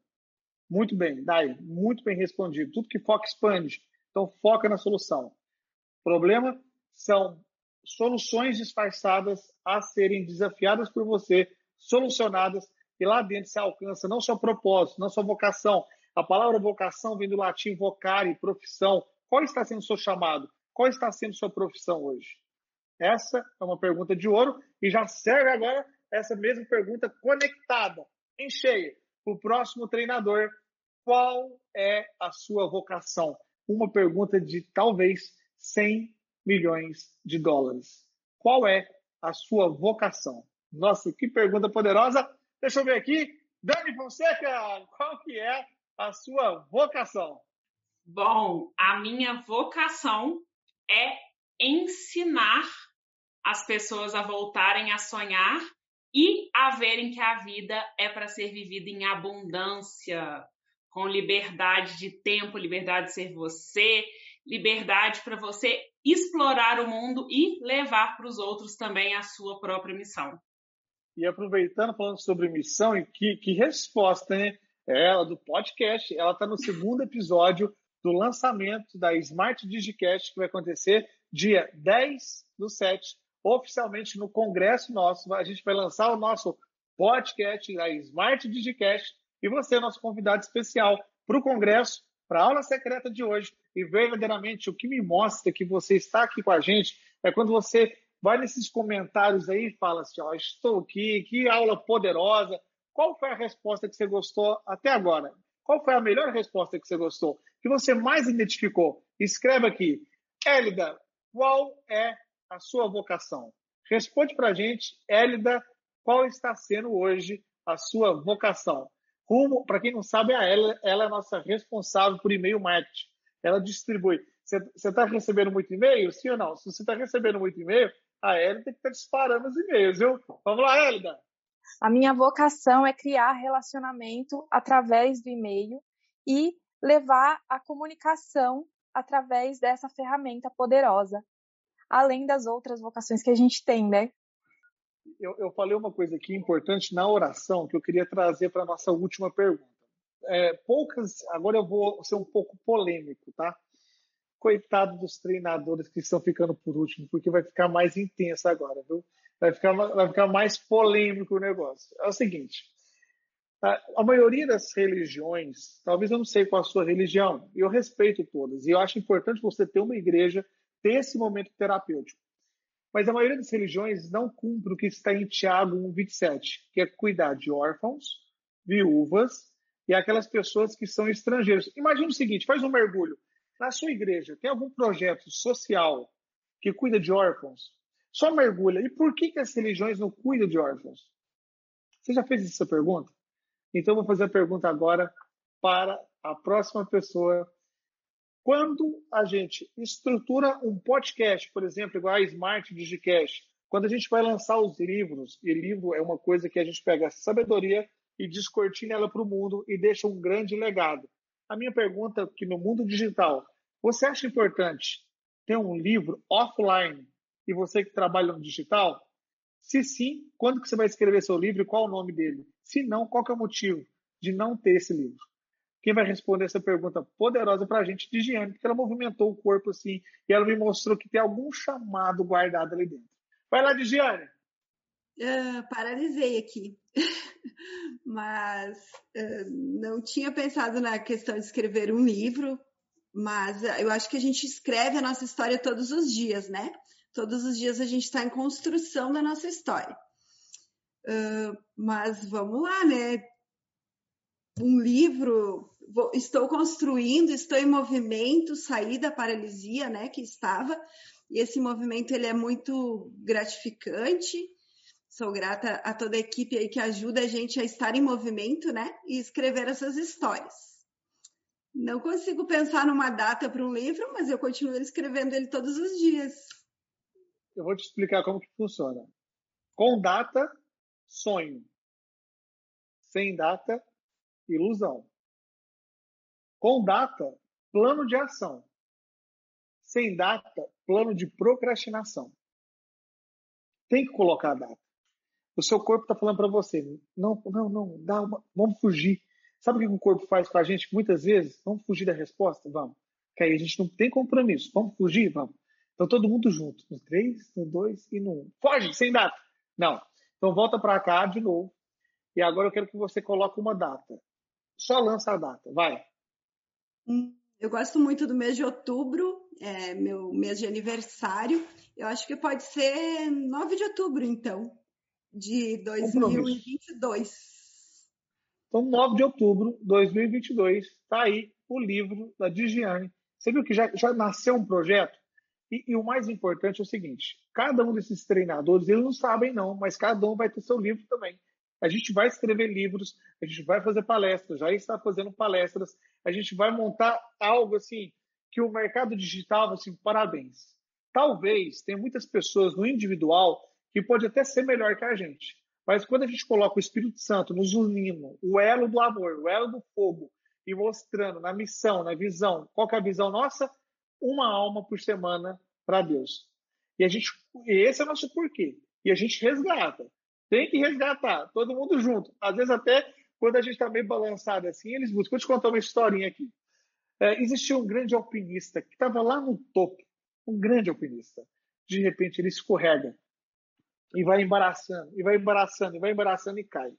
Muito bem, Dai, muito bem respondido. Tudo que foca expande. Então foca na solução. Problema são soluções disfarçadas a serem desafiadas por você, solucionadas e lá dentro se alcança não só propósito, não só vocação. A palavra vocação vem do latim vocare, profissão. Qual está sendo o seu chamado? Qual está sendo sua profissão hoje? Essa é uma pergunta de ouro e já serve agora essa mesma pergunta conectada, em cheio, para o próximo treinador. Qual é a sua vocação? Uma pergunta de talvez 100 milhões de dólares. Qual é a sua vocação? Nossa, que pergunta poderosa! Deixa eu ver aqui. Dani Fonseca, qual que é a sua vocação? Bom, a minha vocação é ensinar as pessoas a voltarem a sonhar e a verem que a vida é para ser vivida em abundância, com liberdade de tempo, liberdade de ser você, liberdade para você explorar o mundo e levar para os outros também a sua própria missão. E aproveitando, falando sobre missão, e que, que resposta, né? Ela do podcast, ela está no segundo episódio do lançamento da Smart Digicast, que vai acontecer dia 10 do 7, oficialmente no congresso nosso. A gente vai lançar o nosso podcast da Smart Digicast e você é nosso convidado especial para o congresso, para a aula secreta de hoje. E verdadeiramente o que me mostra que você está aqui com a gente é quando você vai nesses comentários aí e fala assim: ó, estou aqui, que aula poderosa. Qual foi a resposta que você gostou até agora? Qual foi a melhor resposta que você gostou? Que você mais identificou? Escreve aqui. Élida, qual é a sua vocação? Responde para a gente, Élida, qual está sendo hoje a sua vocação? Rumo, para quem não sabe, a ela, ela é a nossa responsável por e-mail marketing. Ela distribui. Você está recebendo muito e-mail? Sim ou não? Se você está recebendo muito e-mail, a Hélida tem que estar disparando os e-mails, viu? Vamos lá, Hélida! A minha vocação é criar relacionamento através do e-mail e levar a comunicação através dessa ferramenta poderosa, além das outras vocações que a gente tem, né? Eu, eu falei uma coisa aqui importante na oração que eu queria trazer para a nossa última pergunta. É, poucas, agora eu vou ser um pouco polêmico, tá? Coitado dos treinadores que estão ficando por último, porque vai ficar mais intenso agora, viu? vai ficar, vai ficar mais polêmico o negócio. É o seguinte: a, a maioria das religiões, talvez eu não sei qual a sua religião, e eu respeito todas, e eu acho importante você ter uma igreja, ter esse momento terapêutico. Mas a maioria das religiões não cumpre o que está em Tiago 1,27, que é cuidar de órfãos, viúvas e aquelas pessoas que são estrangeiros. Imagina o seguinte: faz um mergulho. Na sua igreja, tem algum projeto social que cuida de órfãos, só mergulha. E por que, que as religiões não cuidam de órfãos? Você já fez essa pergunta? Então, vou fazer a pergunta agora para a próxima pessoa. Quando a gente estrutura um podcast, por exemplo, igual a Smart Digicast, quando a gente vai lançar os livros, e livro é uma coisa que a gente pega a sabedoria e descortina ela para o mundo e deixa um grande legado. A minha pergunta é que no mundo digital, você acha importante ter um livro offline e você que trabalha no digital? Se sim, quando que você vai escrever seu livro e qual o nome dele? Se não, qual é o motivo de não ter esse livro? Quem vai responder essa pergunta poderosa para a gente de Giane, porque ela movimentou o corpo assim e ela me mostrou que tem algum chamado guardado ali dentro. Vai lá, Digiane. Uh, paralisei aqui, mas uh, não tinha pensado na questão de escrever um livro, mas uh, eu acho que a gente escreve a nossa história todos os dias, né? Todos os dias a gente está em construção da nossa história. Mas vamos lá, né? Um livro, vou, estou construindo, estou em movimento, saí da paralisia, né? Que estava. E esse movimento ele é muito gratificante. Sou grata a toda a equipe aí que ajuda a gente a estar em movimento, né? E escrever essas histórias. Não consigo pensar numa data para um livro, mas eu continuo escrevendo ele todos os dias eu vou te explicar como que funciona. Com data, sonho. Sem data, ilusão. Com data, plano de ação. Sem data, plano de procrastinação. Tem que colocar a data. O seu corpo está falando para você, não, não, não, dá uma, vamos fugir. Sabe o que o corpo faz com a gente muitas vezes? Vamos fugir da resposta? Vamos. Que aí a gente não tem compromisso. Vamos fugir? Vamos. Então todo mundo junto, no 3, no 2 e no 1. Um. Foge, sem data. Não. Então volta para cá de novo. E agora eu quero que você coloque uma data. Só lança a data, vai. Hum, eu gosto muito do mês de outubro, é meu mês de aniversário. Eu acho que pode ser 9 de outubro, então, de 2022. Então, 9 de outubro de 2022, está aí o livro da Digiane. Você viu que já, já nasceu um projeto? E, e, o mais importante é o seguinte: cada um desses treinadores, eles não sabem não, mas cada um vai ter seu livro também. A gente vai escrever livros, a gente vai fazer palestras, já está fazendo palestras, a gente vai montar algo assim que o mercado digital, assim, parabéns. Talvez tenha muitas pessoas no individual que pode até ser melhor que a gente. Mas quando a gente coloca o Espírito Santo nos unindo, o elo do amor, o elo do fogo, e mostrando na missão, na visão. Qual que é a visão nossa? Uma alma por semana para Deus. E a gente, esse é o nosso porquê. E a gente resgata. Tem que resgatar, todo mundo junto. Às vezes até quando a gente está meio balançado assim, eles buscam. Vou te contar uma historinha aqui. É, existia um grande alpinista que estava lá no topo, um grande alpinista. De repente ele escorrega e vai embaraçando, e vai embaraçando, e vai embaraçando e cai.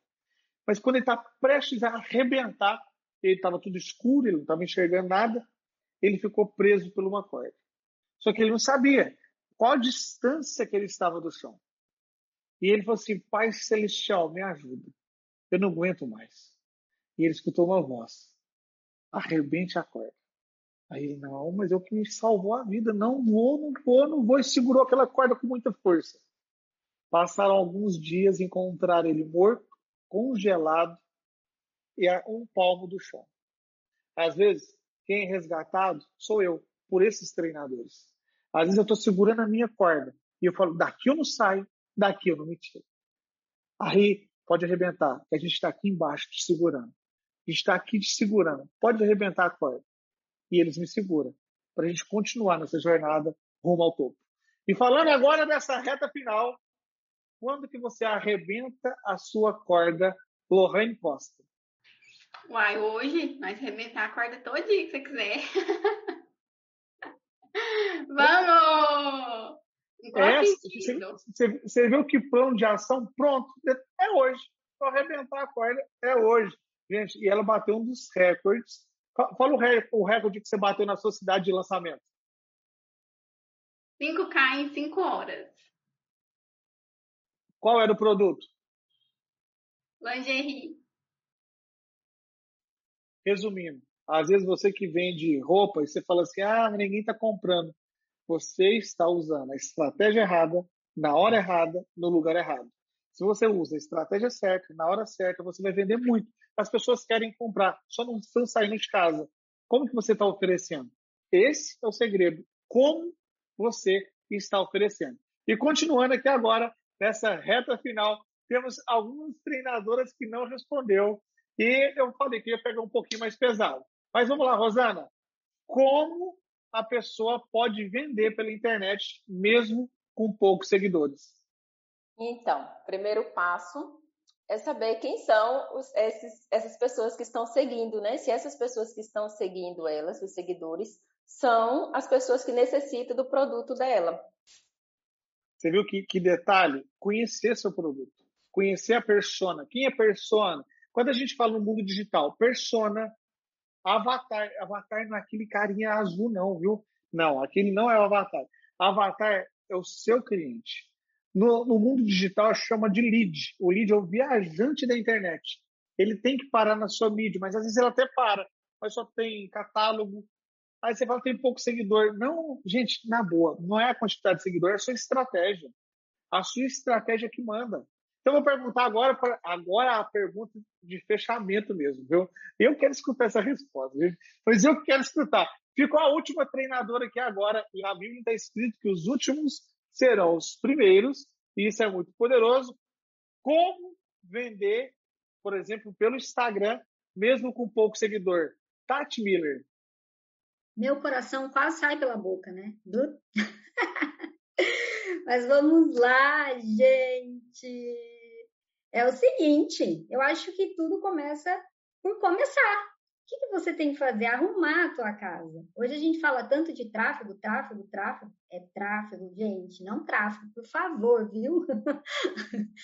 Mas quando ele está prestes a arrebentar, ele estava tudo escuro, ele não estava enxergando nada, ele ficou preso por uma corda. Só que ele não sabia qual a distância que ele estava do chão. E ele falou assim: Pai Celestial, me ajuda. Eu não aguento mais. E ele escutou uma voz: Arrebente a corda. Aí ele: Não, mas eu que me salvou a vida. Não vou, não vou, não vou. E segurou aquela corda com muita força. Passaram alguns dias, encontraram ele morto, congelado e a um palmo do chão. Às vezes, quem é resgatado sou eu, por esses treinadores. Às vezes eu estou segurando a minha corda e eu falo, daqui eu não saio, daqui eu não me tiro. Aí pode arrebentar, que a gente está aqui embaixo te segurando. A gente está aqui te segurando. Pode arrebentar a corda. E eles me seguram para a gente continuar nessa jornada rumo ao topo. E falando agora dessa reta final, quando que você arrebenta a sua corda, Lorraine Costa? Uai, hoje, nós arrebentar a corda todo dia que você quiser. Vamos! É, você, você viu que plano de ação pronto? É hoje. Para arrebentar a corda é hoje. Gente, e ela bateu um dos recordes. Fala o, recorde, o recorde que você bateu na sua cidade de lançamento. 5K em 5 horas. Qual era o produto? Lingerie. Resumindo, às vezes você que vende roupa e você fala assim, ah, ninguém está comprando. Você está usando a estratégia errada, na hora errada, no lugar errado. Se você usa a estratégia certa, na hora certa, você vai vender muito. As pessoas querem comprar, só não estão saindo de casa. Como que você está oferecendo? Esse é o segredo. Como você está oferecendo. E continuando aqui agora, nessa reta final, temos algumas treinadoras que não respondeu. E eu falei que ia pegar um pouquinho mais pesado. Mas vamos lá, Rosana. Como a pessoa pode vender pela internet mesmo com poucos seguidores? Então, primeiro passo é saber quem são os, esses, essas pessoas que estão seguindo, né? Se essas pessoas que estão seguindo elas, os seguidores, são as pessoas que necessitam do produto dela. Você viu que, que detalhe? Conhecer seu produto, conhecer a persona. Quem é persona? Quando a gente fala no mundo digital, persona, avatar, avatar não é aquele carinha azul, não, viu? Não, aquele não é o avatar. Avatar é o seu cliente. No, no mundo digital chama de lead. O lead é o viajante da internet. Ele tem que parar na sua mídia, mas às vezes ele até para, mas só tem catálogo, Aí você fala, tem pouco seguidor. Não, gente, na boa, não é a quantidade de seguidor, é a sua estratégia. A sua estratégia que manda. Então, eu vou perguntar agora, agora a pergunta de fechamento mesmo, viu? Eu quero escutar essa resposta, gente. Mas eu quero escutar. Ficou a última treinadora aqui agora, e a Bíblia está escrito que os últimos serão os primeiros, e isso é muito poderoso. Como vender, por exemplo, pelo Instagram, mesmo com pouco seguidor? Tati Miller, meu coração quase sai pela boca, né? Mas vamos lá, gente. É o seguinte, eu acho que tudo começa por começar. O que, que você tem que fazer? Arrumar a tua casa. Hoje a gente fala tanto de tráfego, tráfego, tráfego. É tráfego, gente, não tráfego, por favor, viu?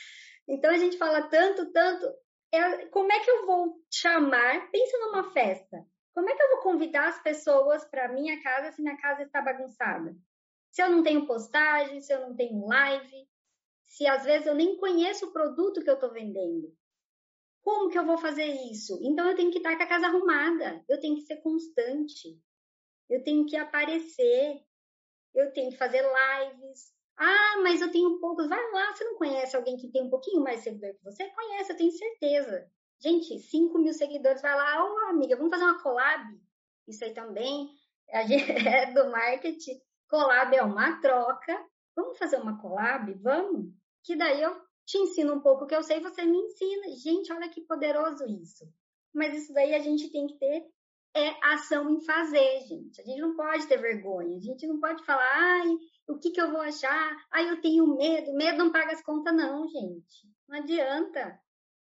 então a gente fala tanto, tanto. É, como é que eu vou chamar? Pensa numa festa. Como é que eu vou convidar as pessoas para minha casa se minha casa está bagunçada? Se eu não tenho postagem, se eu não tenho live, se às vezes eu nem conheço o produto que eu estou vendendo. Como que eu vou fazer isso? Então eu tenho que estar com a casa arrumada, eu tenho que ser constante, eu tenho que aparecer, eu tenho que fazer lives. Ah, mas eu tenho poucos. Vai lá, você não conhece alguém que tem um pouquinho mais seguidor que você? Conhece, eu tenho certeza. Gente, 5 mil seguidores, vai lá, ô oh, amiga, vamos fazer uma collab? Isso aí também gente é do marketing. Collab é uma troca. Vamos fazer uma collab? Vamos? Que daí eu te ensino um pouco o que eu sei você me ensina. Gente, olha que poderoso isso. Mas isso daí a gente tem que ter é ação em fazer, gente. A gente não pode ter vergonha, a gente não pode falar, ai, o que, que eu vou achar? Ai, eu tenho medo. Medo não paga as contas, não, gente. Não adianta.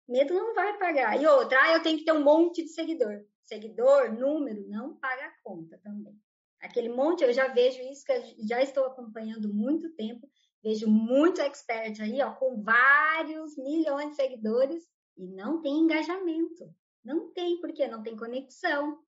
Medo não vai pagar. E outra, ah, eu tenho que ter um monte de seguidor. Seguidor, número, não paga a conta também. Aquele monte, eu já vejo isso, que eu já estou acompanhando muito tempo, vejo muito expert aí, ó, com vários milhões de seguidores e não tem engajamento. Não tem, porque não tem conexão.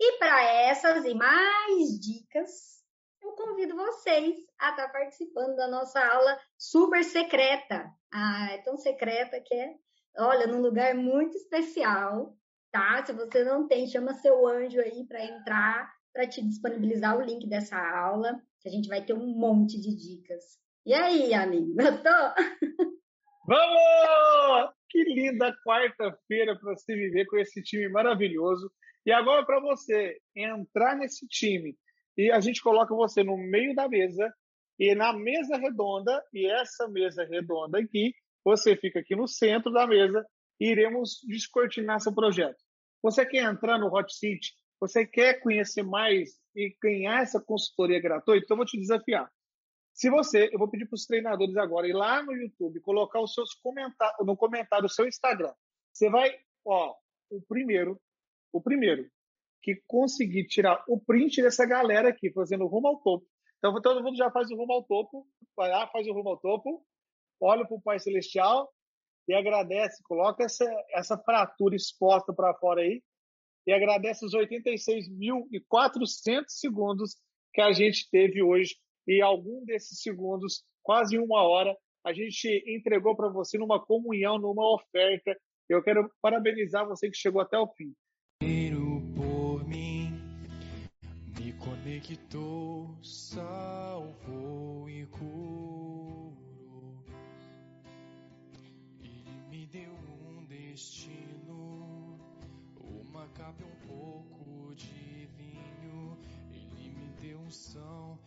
E para essas e mais dicas, eu convido vocês a estar tá participando da nossa aula super secreta. Ah, é tão secreta que é, olha, num lugar muito especial, tá? Se você não tem, chama seu anjo aí para entrar, para te disponibilizar o link dessa aula, que a gente vai ter um monte de dicas. E aí, amigo, gostou? Vamos! Que linda quarta-feira para se viver com esse time maravilhoso. E agora para você entrar nesse time e a gente coloca você no meio da mesa e na mesa redonda, e essa mesa redonda aqui, você fica aqui no centro da mesa e iremos descortinar seu projeto. Você quer entrar no Hot Seat? Você quer conhecer mais e ganhar essa consultoria gratuita? Então eu vou te desafiar. Se você, eu vou pedir para os treinadores agora ir lá no YouTube, colocar os seus comentários, no comentário do seu Instagram. Você vai, ó, o primeiro, o primeiro que conseguir tirar o print dessa galera aqui, fazendo rumo ao topo. Então todo mundo já faz o rumo ao topo, vai lá, faz o rumo ao topo, olha para o Pai Celestial e agradece, coloca essa, essa fratura exposta para fora aí e agradece os 86.400 segundos que a gente teve hoje e algum desses segundos, quase uma hora, a gente entregou para você numa comunhão, numa oferta. Eu quero parabenizar você que chegou até o fim. Por mim, me conectou, salvou e curou. destino. Uma capa um pouco de vinho, ele me deu um são